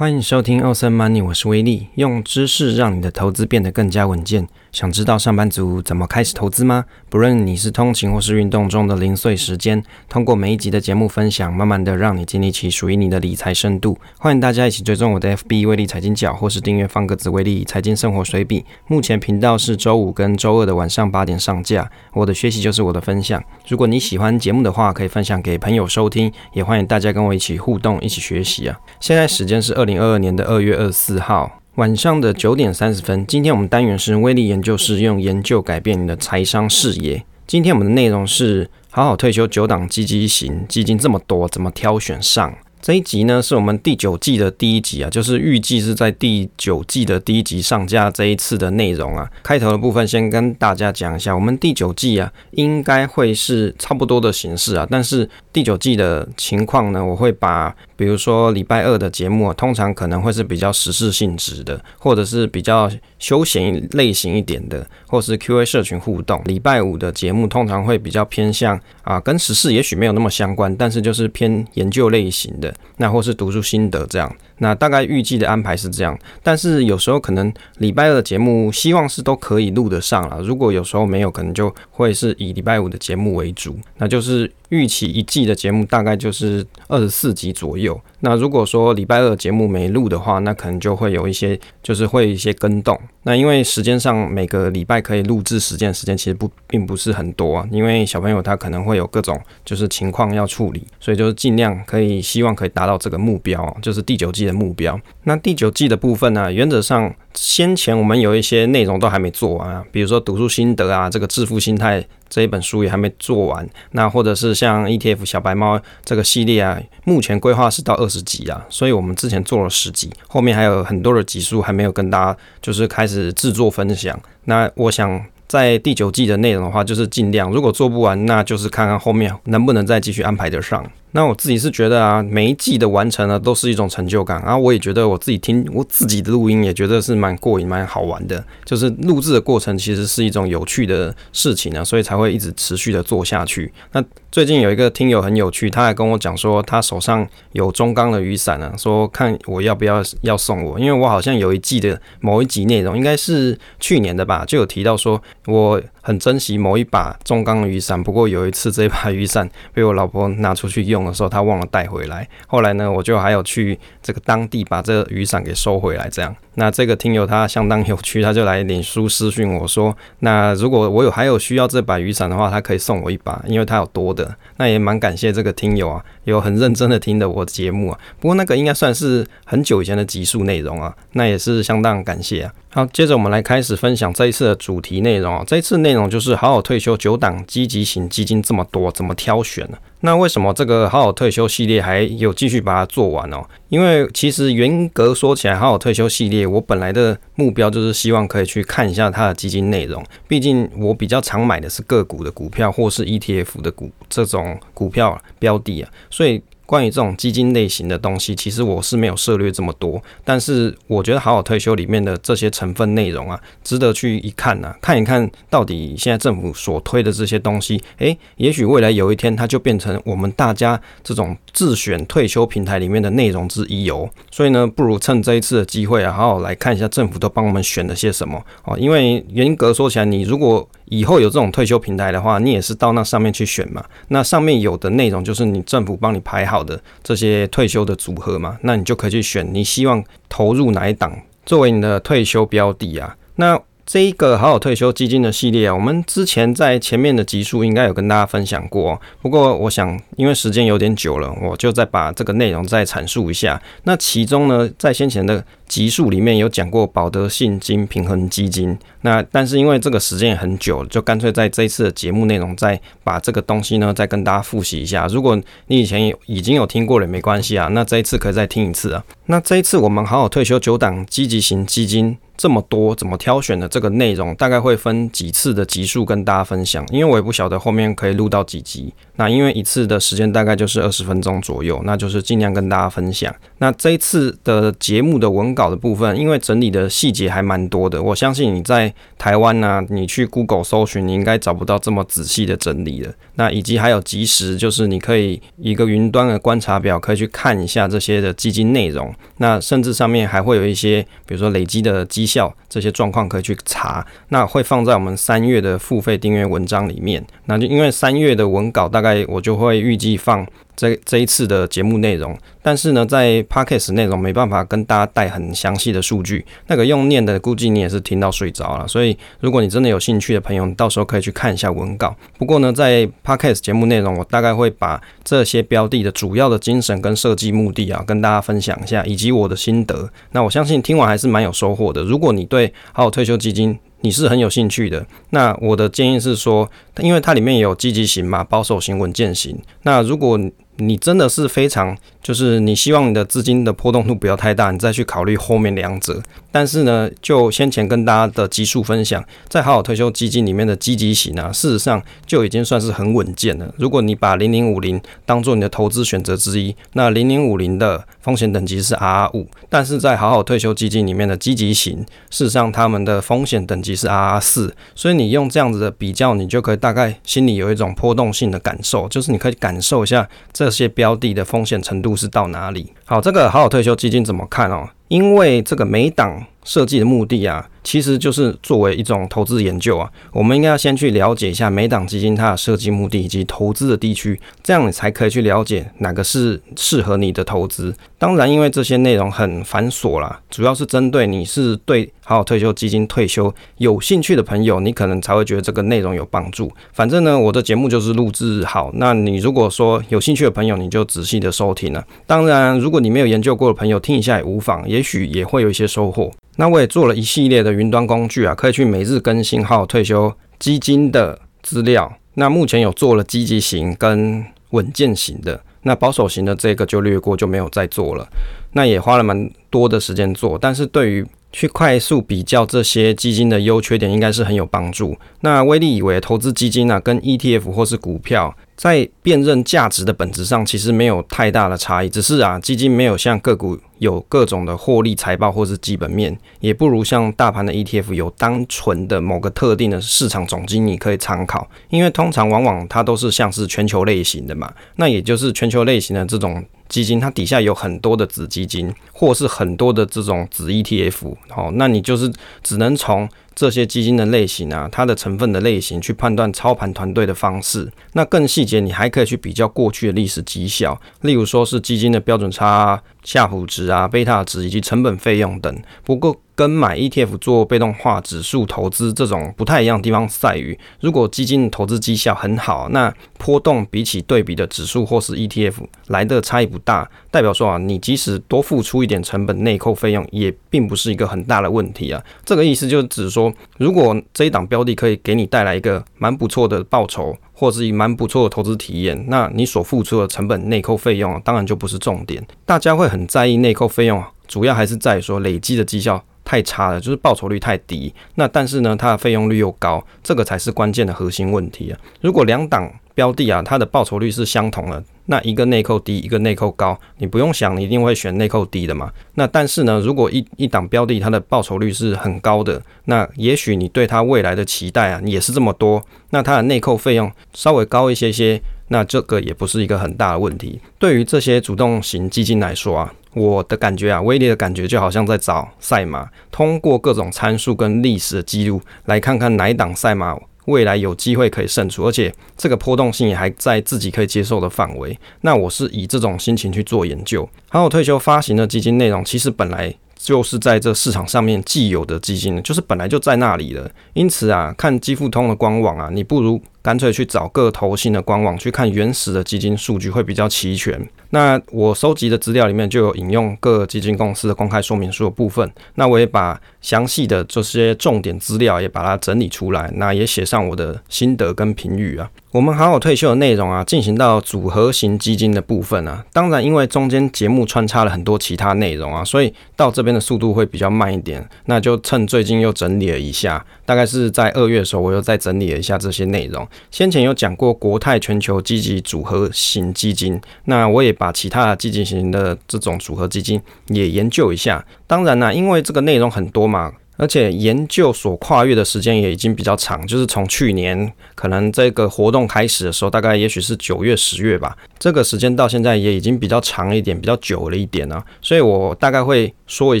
欢迎收听奥森 Money，我是威利，用知识让你的投资变得更加稳健。想知道上班族怎么开始投资吗？不论你是通勤或是运动中的零碎时间，通过每一集的节目分享，慢慢的让你建立起属于你的理财深度。欢迎大家一起追踪我的 FB 威利财经角，或是订阅方格子威利财经生活随笔。目前频道是周五跟周二的晚上八点上架。我的学习就是我的分享。如果你喜欢节目的话，可以分享给朋友收听，也欢迎大家跟我一起互动，一起学习啊。现在时间是二零零二二年的二月二十四号晚上的九点三十分。今天我们单元是威力研究室，用研究改变你的财商视野。今天我们的内容是好好退休九档基金型基金这么多，怎么挑选上？这一集呢，是我们第九季的第一集啊，就是预计是在第九季的第一集上架这一次的内容啊。开头的部分先跟大家讲一下，我们第九季啊，应该会是差不多的形式啊，但是第九季的情况呢，我会把比如说礼拜二的节目啊，通常可能会是比较时事性质的，或者是比较休闲类型一点的，或是 Q&A 社群互动。礼拜五的节目通常会比较偏向啊，跟时事也许没有那么相关，但是就是偏研究类型的。那或是读书心得这样，那大概预计的安排是这样，但是有时候可能礼拜二的节目希望是都可以录得上了，如果有时候没有，可能就会是以礼拜五的节目为主，那就是。预期一季的节目大概就是二十四集左右。那如果说礼拜二节目没录的话，那可能就会有一些，就是会一些更动。那因为时间上每个礼拜可以录制时间时间其实不并不是很多啊，因为小朋友他可能会有各种就是情况要处理，所以就是尽量可以希望可以达到这个目标，就是第九季的目标。那第九季的部分呢，原则上先前我们有一些内容都还没做完啊，比如说读书心得啊，这个致富心态。这一本书也还没做完，那或者是像 ETF 小白猫这个系列啊，目前规划是到二十集啊，所以我们之前做了十集，后面还有很多的集数还没有跟大家就是开始制作分享。那我想在第九季的内容的话，就是尽量，如果做不完，那就是看看后面能不能再继续安排得上。那我自己是觉得啊，每一季的完成呢，都是一种成就感啊。我也觉得我自己听我自己的录音，也觉得是蛮过瘾、蛮好玩的。就是录制的过程其实是一种有趣的事情呢，所以才会一直持续的做下去。那最近有一个听友很有趣，他还跟我讲说，他手上有中钢的雨伞呢，说看我要不要要送我，因为我好像有一季的某一集内容，应该是去年的吧，就有提到说我很珍惜某一把中钢的雨伞。不过有一次这把雨伞被我老婆拿出去用。的时候，她忘了带回来。后来呢，我就还有去这个当地把这个雨伞给收回来。这样，那这个听友他相当有趣，他就来领书私讯我说：“那如果我有还有需要这把雨伞的话，他可以送我一把，因为他有多的。”那也蛮感谢这个听友啊，有很认真的听的我的节目啊。不过那个应该算是很久以前的集数内容啊，那也是相当感谢啊。好，接着我们来开始分享这一次的主题内容啊。这一次内容就是好好退休九档积极型基金这么多，怎么挑选呢？那为什么这个好好退休系列还有继续把它做完哦？因为其实严格说起来，好好退休系列我本来的目标就是希望可以去看一下它的基金内容。毕竟我比较常买的是个股的股票或是 ETF 的股这种股票标的啊，所以。关于这种基金类型的东西，其实我是没有涉猎这么多，但是我觉得好好退休里面的这些成分内容啊，值得去一看呐、看一看到底现在政府所推的这些东西，诶，也许未来有一天它就变成我们大家这种自选退休平台里面的内容之一哦。所以呢，不如趁这一次的机会啊，好好来看一下政府都帮我们选了些什么哦。因为严格说起来，你如果以后有这种退休平台的话，你也是到那上面去选嘛。那上面有的内容就是你政府帮你排好好的这些退休的组合嘛，那你就可以去选你希望投入哪一档作为你的退休标的啊。那这一个好好退休基金的系列啊，我们之前在前面的集数应该有跟大家分享过。不过我想，因为时间有点久了，我就再把这个内容再阐述一下。那其中呢，在先前的集数里面有讲过保德信金平衡基金。那但是因为这个时间也很久了，就干脆在这一次的节目内容再把这个东西呢再跟大家复习一下。如果你以前有已经有听过了，没关系啊。那这一次可以再听一次啊。那这一次我们好好退休九档积极型基金。这么多怎么挑选的这个内容，大概会分几次的集数跟大家分享，因为我也不晓得后面可以录到几集。那因为一次的时间大概就是二十分钟左右，那就是尽量跟大家分享。那这一次的节目的文稿的部分，因为整理的细节还蛮多的，我相信你在台湾呢、你去 Google 搜寻，你应该找不到这么仔细的整理了。那以及还有即时，就是你可以一个云端的观察表，可以去看一下这些的基金内容。那甚至上面还会有一些，比如说累积的绩效这些状况可以去查。那会放在我们三月的付费订阅文章里面。那就因为三月的文稿大概。我就会预计放这这一次的节目内容，但是呢，在 Podcast 内容没办法跟大家带很详细的数据，那个用念的估计你也是听到睡着了。所以，如果你真的有兴趣的朋友，你到时候可以去看一下文稿。不过呢，在 Podcast 节目内容，我大概会把这些标的的主要的精神跟设计目的啊，跟大家分享一下，以及我的心得。那我相信听完还是蛮有收获的。如果你对好好退休基金，你是很有兴趣的，那我的建议是说，因为它里面有积极型嘛、保守型、稳健型。那如果你真的是非常，就是你希望你的资金的波动度不要太大，你再去考虑后面两者。但是呢，就先前跟大家的基数分享，在好好退休基金里面的积极型啊，事实上就已经算是很稳健了。如果你把零零五零当做你的投资选择之一，那零零五零的风险等级是 R 五，但是在好好退休基金里面的积极型，事实上他们的风险等级是 R 四，所以你用这样子的比较，你就可以大概心里有一种波动性的感受，就是你可以感受一下这。这些标的的风险程度是到哪里？好，这个好好退休基金怎么看哦？因为这个每档设计的目的啊，其实就是作为一种投资研究啊，我们应该要先去了解一下每档基金它的设计目的以及投资的地区，这样你才可以去了解哪个是适合你的投资。当然，因为这些内容很繁琐啦，主要是针对你是对好好退休基金退休有兴趣的朋友，你可能才会觉得这个内容有帮助。反正呢，我的节目就是录制好，那你如果说有兴趣的朋友，你就仔细的收听了。当然，如果你没有研究过的朋友，听一下也无妨，也许也会有一些收获。那我也做了一系列的云端工具啊，可以去每日更新号退休基金的资料。那目前有做了积极型跟稳健型的，那保守型的这个就略过，就没有再做了。那也花了蛮多的时间做，但是对于去快速比较这些基金的优缺点，应该是很有帮助。那威利以为投资基金啊，跟 ETF 或是股票，在辨认价值的本质上，其实没有太大的差异，只是啊，基金没有像个股有各种的获利财报或是基本面，也不如像大盘的 ETF 有单纯的某个特定的市场总经理可以参考。因为通常往往它都是像是全球类型的嘛，那也就是全球类型的这种。基金它底下有很多的子基金，或是很多的这种子 ETF，好，那你就是只能从这些基金的类型啊，它的成分的类型去判断操盘团队的方式。那更细节，你还可以去比较过去的历史绩效，例如说是基金的标准差、夏普值啊、贝塔值以及成本费用等。不过，跟买 ETF 做被动化指数投资这种不太一样的地方在于，如果基金的投资绩效很好，那波动比起对比的指数或是 ETF 来的差异不大，代表说啊，你即使多付出一点成本内扣费用，也并不是一个很大的问题啊。这个意思就是指说，如果这一档标的可以给你带来一个蛮不错的报酬，或是一蛮不错的投资体验，那你所付出的成本内扣费用当然就不是重点。大家会很在意内扣费用，主要还是在于说累积的绩效。太差了，就是报酬率太低。那但是呢，它的费用率又高，这个才是关键的核心问题啊。如果两档标的啊，它的报酬率是相同的，那一个内扣低，一个内扣高，你不用想，你一定会选内扣低的嘛。那但是呢，如果一一档标的它的报酬率是很高的，那也许你对它未来的期待啊也是这么多，那它的内扣费用稍微高一些些，那这个也不是一个很大的问题。对于这些主动型基金来说啊。我的感觉啊，威力的感觉就好像在找赛马，通过各种参数跟历史的记录来看看哪一档赛马未来有机会可以胜出，而且这个波动性也还在自己可以接受的范围。那我是以这种心情去做研究。还有退休发行的基金内容，其实本来就是在这市场上面既有的基金，就是本来就在那里的。因此啊，看基富通的官网啊，你不如干脆去找各投信的官网去看原始的基金数据会比较齐全。那我收集的资料里面就有引用各基金公司的公开说明书的部分，那我也把详细的这些重点资料也把它整理出来，那也写上我的心得跟评语啊。我们好好退休的内容啊，进行到组合型基金的部分啊，当然因为中间节目穿插了很多其他内容啊，所以到这边的速度会比较慢一点。那就趁最近又整理了一下，大概是在二月的时候，我又再整理了一下这些内容。先前有讲过国泰全球积极组合型基金，那我也把其他的积极型的这种组合基金也研究一下。当然呢，因为这个内容很多嘛。而且研究所跨越的时间也已经比较长，就是从去年可能这个活动开始的时候，大概也许是九月、十月吧，这个时间到现在也已经比较长一点，比较久了一点了。所以我大概会说一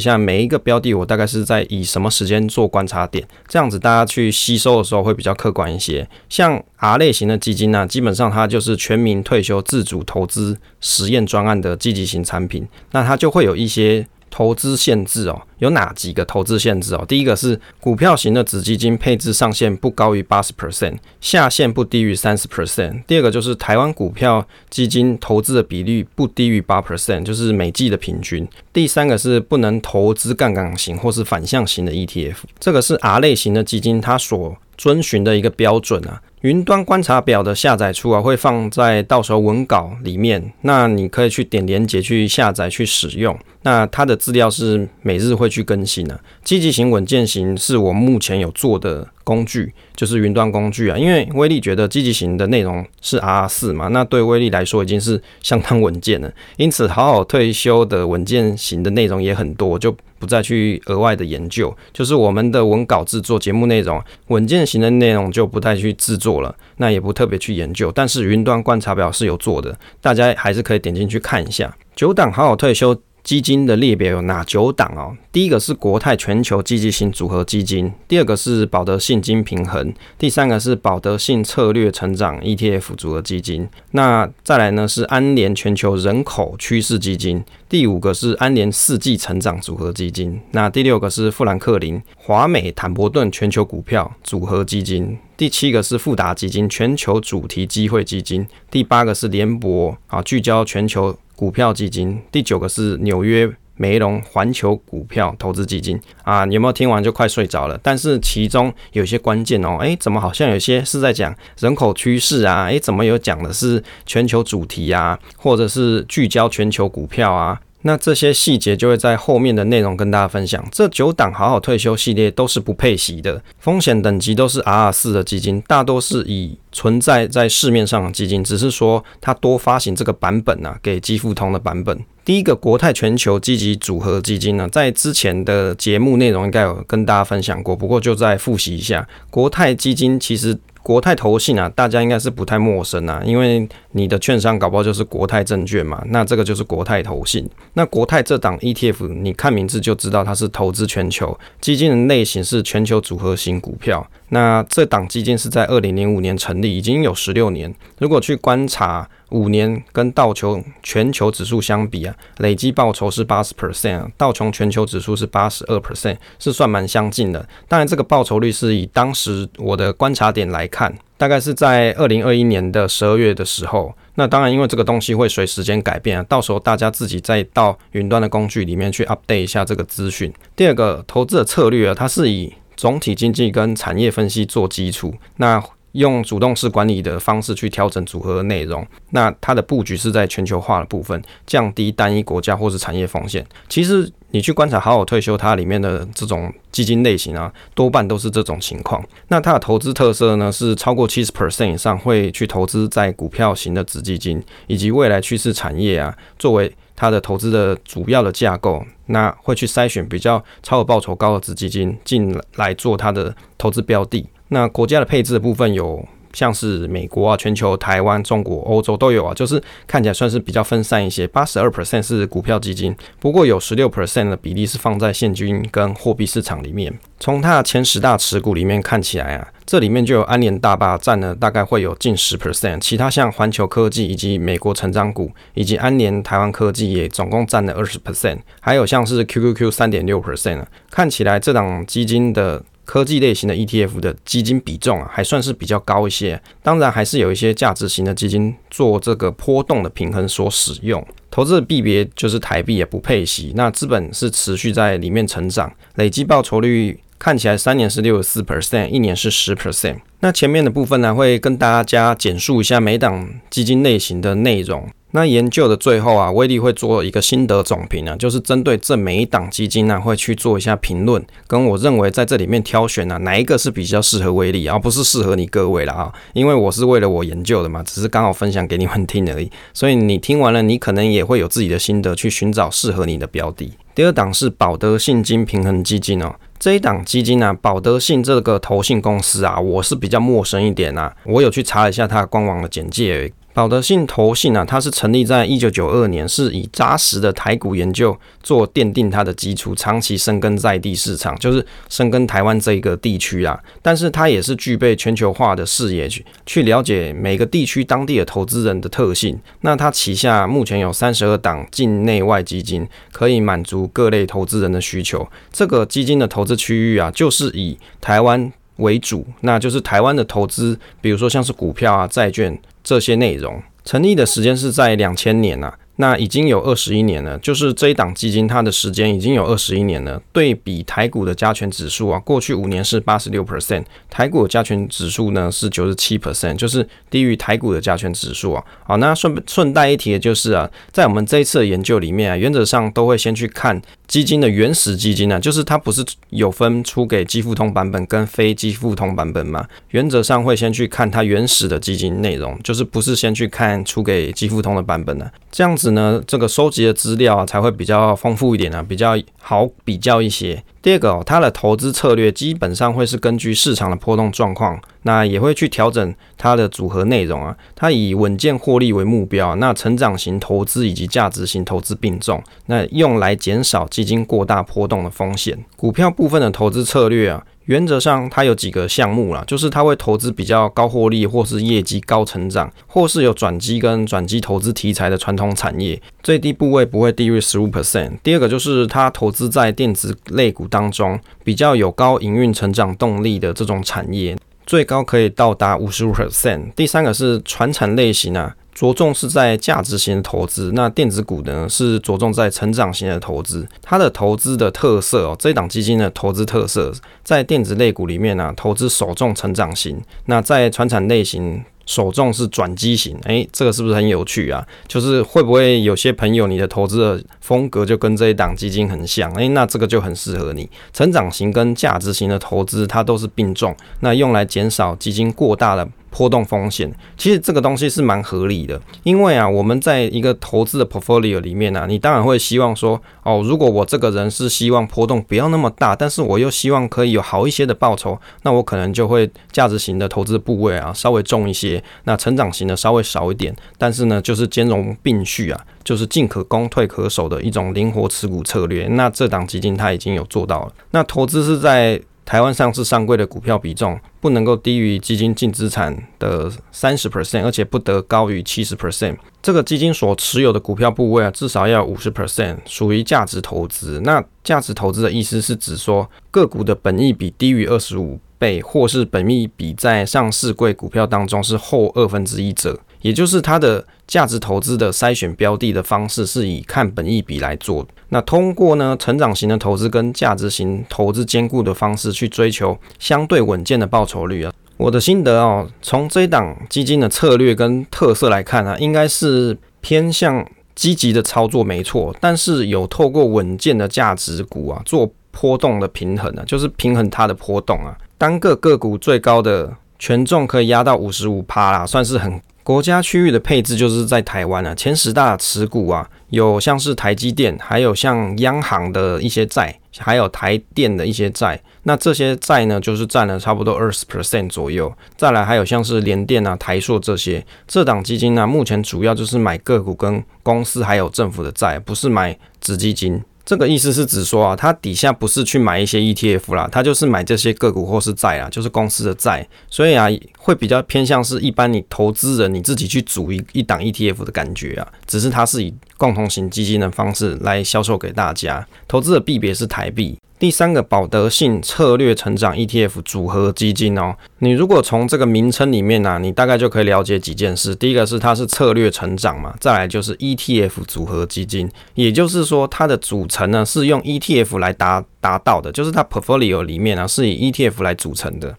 下每一个标的，我大概是在以什么时间做观察点，这样子大家去吸收的时候会比较客观一些。像 R 类型的基金呢，基本上它就是全民退休自主投资实验专案的积极型产品，那它就会有一些。投资限制哦，有哪几个投资限制哦？第一个是股票型的子基金配置上限不高于八十 percent，下限不低于三十 percent。第二个就是台湾股票基金投资的比率不低于八 percent，就是每季的平均。第三个是不能投资杠杆型或是反向型的 ETF，这个是 R 类型的基金它所遵循的一个标准啊。云端观察表的下载处啊，会放在到时候文稿里面，那你可以去点连接去下载去使用。那它的资料是每日会去更新的。积极型、稳健型是我目前有做的工具，就是云端工具啊。因为威力觉得积极型的内容是 R 四嘛，那对威力来说已经是相当稳健了。因此，好好退休的稳健型的内容也很多，就不再去额外的研究。就是我们的文稿制作、节目内容，稳健型的内容就不太去制作了，那也不特别去研究。但是云端观察表是有做的，大家还是可以点进去看一下。九档好好退休。基金的列表有哪九档哦？第一个是国泰全球积极型组合基金，第二个是保德信金平衡，第三个是保德信策略成长 ETF 组合基金。那再来呢是安联全球人口趋势基金，第五个是安联四季成长组合基金。那第六个是富兰克林华美坦博顿全球股票组合基金，第七个是富达基金全球主题机会基金，第八个是联博啊聚焦全球。股票基金，第九个是纽约梅隆环球股票投资基金啊，你有没有听完就快睡着了？但是其中有些关键哦，诶，怎么好像有些是在讲人口趋势啊？诶，怎么有讲的是全球主题啊，或者是聚焦全球股票啊？那这些细节就会在后面的内容跟大家分享。这九档好好退休系列都是不配息的，风险等级都是 R 四的基金，大多是以存在在市面上的基金，只是说它多发行这个版本啊，给基富通的版本。第一个国泰全球积极组合基金呢，在之前的节目内容应该有跟大家分享过，不过就再复习一下，国泰基金其实。国泰投信啊，大家应该是不太陌生啊，因为你的券商搞不好就是国泰证券嘛，那这个就是国泰投信。那国泰这档 ETF，你看名字就知道它是投资全球基金的类型是全球组合型股票。那这档基金是在二零零五年成立，已经有十六年。如果去观察五年跟道琼全球指数相比啊，累计报酬是八十 percent，道琼全球指数是八十二 percent，是算蛮相近的。当然，这个报酬率是以当时我的观察点来看，大概是在二零二一年的十二月的时候。那当然，因为这个东西会随时间改变啊，到时候大家自己再到云端的工具里面去 update 一下这个资讯。第二个投资的策略啊，它是以总体经济跟产业分析做基础，那用主动式管理的方式去调整组合的内容。那它的布局是在全球化的部分，降低单一国家或是产业风险。其实你去观察好好退休，它里面的这种基金类型啊，多半都是这种情况。那它的投资特色呢，是超过七十 percent 以上会去投资在股票型的子基金，以及未来趋势产业啊，作为。它的投资的主要的架构，那会去筛选比较超额报酬高的子基金进来做它的投资标的。那国家的配置的部分有。像是美国啊、全球、台湾、中国、欧洲都有啊，就是看起来算是比较分散一些。八十二 percent 是股票基金，不过有十六 percent 的比例是放在现金跟货币市场里面。从它的前十大持股里面看起来啊，这里面就有安联大坝占了大概会有近十 percent，其他像环球科技以及美国成长股以及安联台湾科技也总共占了二十 percent，还有像是 QQQ 三点六 percent 啊，看起来这档基金的。科技类型的 ETF 的基金比重啊，还算是比较高一些。当然，还是有一些价值型的基金做这个波动的平衡所使用。投资的币别就是台币，也不配息。那资本是持续在里面成长，累计报酬率看起来三年是六十四 percent，一年是十 percent。那前面的部分呢，会跟大家简述一下每档基金类型的内容。那研究的最后啊，威力会做一个心得总评啊，就是针对这每一档基金呢，会去做一下评论，跟我认为在这里面挑选啊，哪一个是比较适合威力，而不是适合你各位了啊，因为我是为了我研究的嘛，只是刚好分享给你们听而已，所以你听完了，你可能也会有自己的心得，去寻找适合你的标的。第二档是保德信金平衡基金哦，这一档基金呢，保德信这个投信公司啊，我是比较陌生一点啊，我有去查一下它官网的简介。保德信投信啊，它是成立在一九九二年，是以扎实的台股研究做奠定它的基础，长期深耕在地市场，就是深耕台湾这一个地区啊。但是它也是具备全球化的视野，去去了解每个地区当地的投资人的特性。那它旗下目前有三十二档境内外基金，可以满足各类投资人的需求。这个基金的投资区域啊，就是以台湾为主，那就是台湾的投资，比如说像是股票啊、债券。这些内容成立的时间是在两千年啊。那已经有二十一年了，就是这一档基金，它的时间已经有二十一年了。对比台股的加权指数啊，过去五年是八十六 percent，台股的加权指数呢是九十七 percent，就是低于台股的加权指数啊。好，那顺顺带一提的就是啊，在我们这一次的研究里面啊，原则上都会先去看基金的原始基金呢，就是它不是有分出给基富通版本跟非基富通版本嘛？原则上会先去看它原始的基金内容，就是不是先去看出给基富通的版本呢、这样子。呢，这个收集的资料啊，才会比较丰富一点啊，比较好比较一些。第二个哦，它的投资策略基本上会是根据市场的波动状况，那也会去调整它的组合内容啊。它以稳健获利为目标，那成长型投资以及价值型投资并重，那用来减少基金过大波动的风险。股票部分的投资策略啊。原则上，它有几个项目啦，就是它会投资比较高获利，或是业绩高成长，或是有转机跟转机投资题材的传统产业，最低部位不会低于十五 percent。第二个就是它投资在电子类股当中，比较有高营运成长动力的这种产业，最高可以到达五十五 percent。第三个是传产类型啊。着重是在价值型的投资，那电子股呢是着重在成长型的投资。它的投资的特色哦，这一档基金的投资特色在电子类股里面呢、投资首重成长型。那在传产类型。首重是转机型，诶，这个是不是很有趣啊？就是会不会有些朋友你的投资的风格就跟这一档基金很像？诶，那这个就很适合你。成长型跟价值型的投资它都是并重，那用来减少基金过大的波动风险。其实这个东西是蛮合理的，因为啊，我们在一个投资的 portfolio 里面呢、你当然会希望说，哦，如果我这个人是希望波动不要那么大，但是我又希望可以有好一些的报酬，那我可能就会价值型的投资部位啊稍微重一些。那成长型的稍微少一点，但是呢，就是兼容并蓄啊，就是进可攻退可守的一种灵活持股策略。那这档基金它已经有做到了。那投资是在台湾上市上柜的股票比重不能够低于基金净资产的三十 percent，而且不得高于七十 percent。这个基金所持有的股票部位啊，至少要五十 percent 属于价值投资。那价值投资的意思是指说个股的本益比低于二十五。倍，或是本益比在上市柜股票当中是后二分之一者，也就是它的价值投资的筛选标的的方式是以看本益比来做。那通过呢成长型的投资跟价值型投资兼顾的方式去追求相对稳健的报酬率啊。我的心得哦，从这一档基金的策略跟特色来看啊，应该是偏向积极的操作没错，但是有透过稳健的价值股啊做波动的平衡啊，就是平衡它的波动啊。单个个股最高的权重可以压到五十五趴啦，算是很国家区域的配置，就是在台湾啊。前十大持股啊，有像是台积电，还有像央行的一些债，还有台电的一些债。那这些债呢，就是占了差不多二十 percent 左右。再来还有像是联电啊、台硕这些，这档基金呢，目前主要就是买个股跟公司还有政府的债，不是买子基金。这个意思是指说啊，它底下不是去买一些 ETF 啦，它就是买这些个股或是债啦，就是公司的债，所以啊，会比较偏向是一般你投资人你自己去组一一档 ETF 的感觉啊，只是它是以共同型基金的方式来销售给大家，投资的币别是台币。第三个保德信策略成长 ETF 组合基金哦，你如果从这个名称里面呢、啊，你大概就可以了解几件事。第一个是它是策略成长嘛，再来就是 ETF 组合基金，也就是说它的组成呢是用 ETF 来达达到的，就是它 portfolio 里面呢、啊、是以 ETF 来组成的。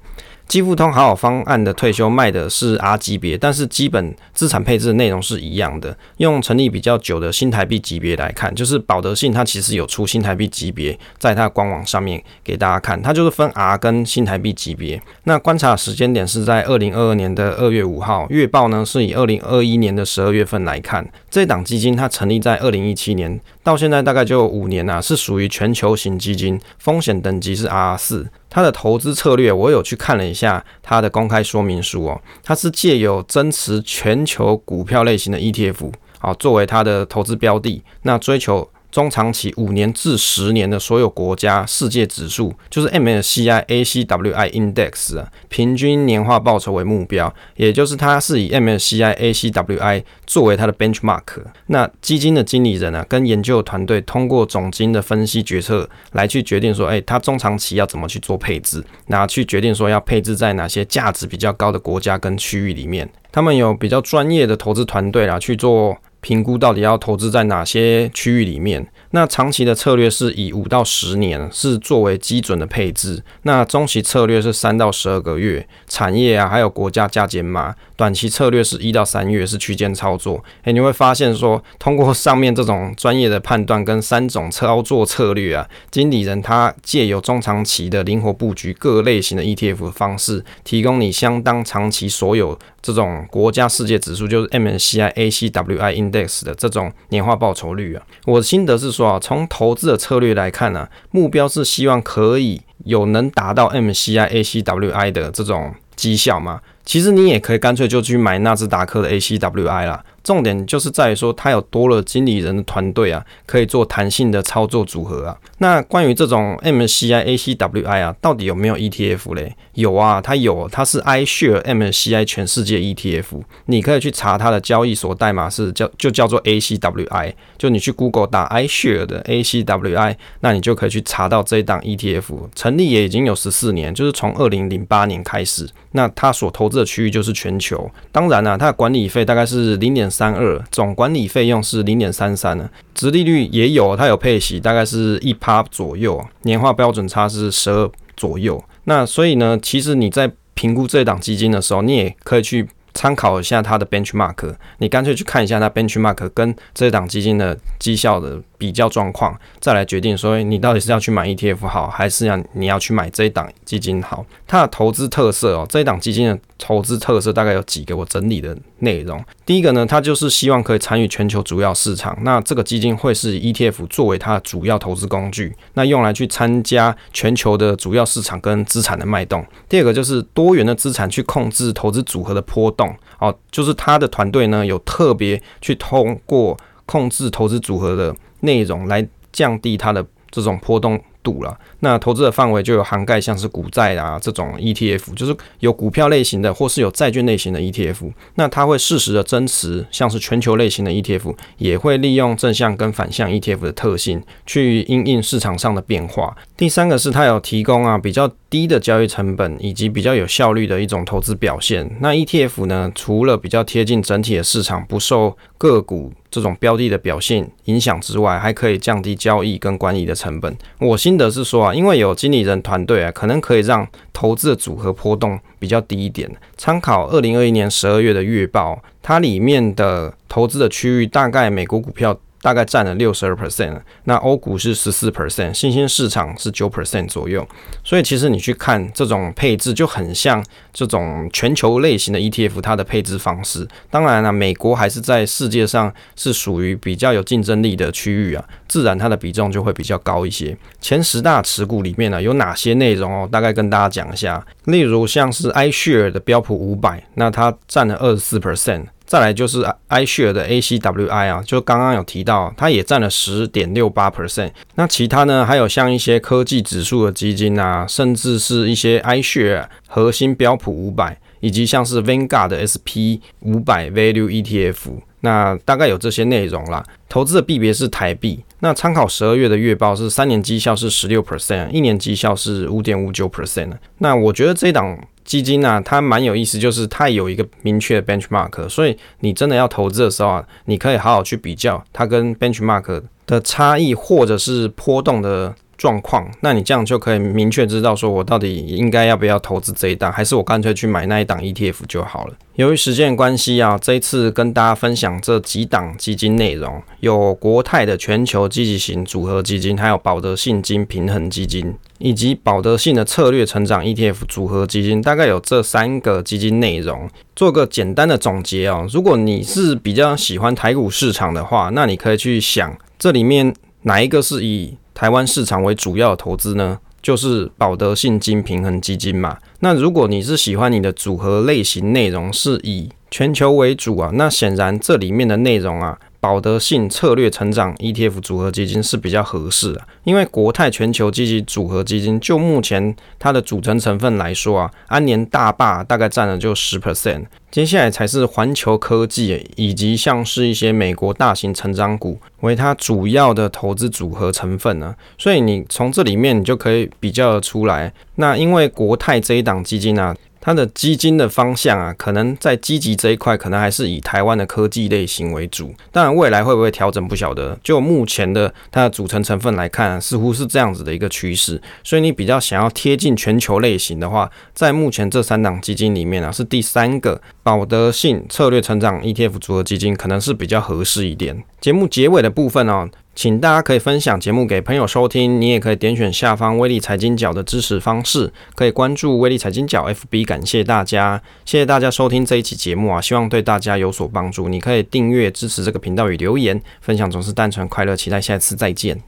基富通好好方案的退休卖的是 R 级别，但是基本资产配置内容是一样的。用成立比较久的新台币级别来看，就是保德信它其实有出新台币级别，在它官网上面给大家看，它就是分 R 跟新台币级别。那观察时间点是在二零二二年的二月五号，月报呢是以二零二一年的十二月份来看。这档基金它成立在二零一七年，到现在大概就五年了，是属于全球型基金，风险等级是 R 四。它的投资策略，我有去看了一下它的公开说明书哦，它是借由增持全球股票类型的 ETF 啊，作为它的投资标的，那追求。中长期五年至十年的所有国家世界指数，就是 MSCI ACWI Index 啊，平均年化报酬为目标，也就是它是以 MSCI ACWI 作为它的 benchmark。那基金的经理人啊，跟研究团队通过总经的分析决策来去决定说，哎，它中长期要怎么去做配置，那去决定说要配置在哪些价值比较高的国家跟区域里面。他们有比较专业的投资团队啦去做。评估到底要投资在哪些区域里面？那长期的策略是以五到十年是作为基准的配置，那中期策略是三到十二个月，产业啊还有国家加减码，短期策略是一到三月是区间操作。诶、你会发现说，通过上面这种专业的判断跟三种操作策略啊，经理人他借由中长期的灵活布局各类型的 ETF 的方式，提供你相当长期所有这种国家世界指数，就是 MSCI ACWI Index 的这种年化报酬率啊。我的心得是说。从投资的策略来看呢，目标是希望可以有能达到 MCI、ACWI 的这种绩效嘛。其实你也可以干脆就去买纳斯达克的 ACWI 啦。重点就是在于说，它有多了经理人的团队啊，可以做弹性的操作组合啊。那关于这种 MSCI ACWI 啊，到底有没有 ETF 嘞？有啊，它有，它是 iShare MSCI 全世界 ETF。你可以去查它的交易所代码是叫就叫做 ACWI，就你去 Google 打 iShare 的 ACWI，那你就可以去查到这一档 ETF。成立也已经有十四年，就是从二零零八年开始。那它所投资的区域就是全球。当然啊，它的管理费大概是零点三二，总管理费用是零点三三呢，殖利率也有，它有配息，大概是一趴左右，年化标准差是十二左右。那所以呢，其实你在评估这档基金的时候，你也可以去参考一下它的 benchmark，你干脆去看一下它 benchmark 跟这档基金的绩效的。比较状况，再来决定说你到底是要去买 ETF 好，还是要你要去买这一档基金好。它的投资特色哦，这一档基金的投资特色大概有几个，我整理的内容。第一个呢，它就是希望可以参与全球主要市场，那这个基金会是以 ETF 作为它的主要投资工具，那用来去参加全球的主要市场跟资产的脉动。第二个就是多元的资产去控制投资组合的波动哦，就是他的团队呢有特别去通过控制投资组合的。内容来降低它的这种波动度了。那投资的范围就有涵盖像是股债啊这种 ETF，就是有股票类型的或是有债券类型的 ETF。那它会适时的增持，像是全球类型的 ETF，也会利用正向跟反向 ETF 的特性去因应市场上的变化。第三个是它有提供啊比较低的交易成本以及比较有效率的一种投资表现。那 ETF 呢，除了比较贴近整体的市场，不受个股这种标的的表现影响之外，还可以降低交易跟管理的成本。我心得是说啊。因为有经理人团队啊，可能可以让投资的组合波动比较低一点。参考二零二一年十二月的月报，它里面的投资的区域大概美国股票。大概占了六十二 percent，那欧股是十四 percent，新兴市场是九 percent 左右。所以其实你去看这种配置，就很像这种全球类型的 ETF，它的配置方式。当然了、美国还是在世界上是属于比较有竞争力的区域啊，自然它的比重就会比较高一些。前十大持股里面呢，有哪些内容哦？大概跟大家讲一下。例如像是 iShare 的标普五百，那它占了二十四 percent。再来就是 iShare 的 ACWI 啊，就刚刚有提到，它也占了十点六八 percent。那其他呢，还有像一些科技指数的基金啊，甚至是一些 iShare 核心标普五百，以及像是 Vanguard 的 SP 五百 Value ETF。那大概有这些内容啦。投资的币别是台币。那参考十二月的月报是三年绩效是十六 percent，一年绩效是五点五九 percent。那我觉得这一档基金啊，它蛮有意思，就是它有一个明确的 benchmark，所以你真的要投资的时候啊，你可以好好去比较它跟 benchmark 的差异，或者是波动的。状况，那你这样就可以明确知道，说我到底应该要不要投资这一档，还是我干脆去买那一档 ETF 就好了。由于时间关系啊，这一次跟大家分享这几档基金内容，有国泰的全球积极型组合基金，还有保德信金平衡基金，以及保德信的策略成长 ETF 组合基金，大概有这三个基金内容。做个简单的总结哦，如果你是比较喜欢台股市场的话，那你可以去想这里面哪一个是以台湾市场为主要的投资呢，就是保德信金平衡基金嘛。那如果你是喜欢你的组合类型内容是以全球为主啊，那显然这里面的内容啊。保德信策略成长 ETF 组合基金是比较合适的，因为国泰全球积极组合基金就目前它的组成成分来说啊，安联大坝大概占了就十 percent，接下来才是环球科技以及像是一些美国大型成长股为它主要的投资组合成分呢，所以你从这里面你就可以比较得出来，那因为国泰这一档基金啊。它的基金的方向啊，可能在积极这一块，可能还是以台湾的科技类型为主。当然，未来会不会调整不晓得。就目前的它的组成成分来看，似乎是这样子的一个趋势。所以你比较想要贴近全球类型的话，在目前这三档基金里面啊，是第三个保德信策略成长 ETF 组合基金，可能是比较合适一点。节目结尾的部分哦。请大家可以分享节目给朋友收听，你也可以点选下方威力财经角的支持方式，可以关注威力财经角 FB，感谢大家，谢谢大家收听这一期节目啊，希望对大家有所帮助。你可以订阅支持这个频道与留言分享，总是单纯快乐，期待下次再见。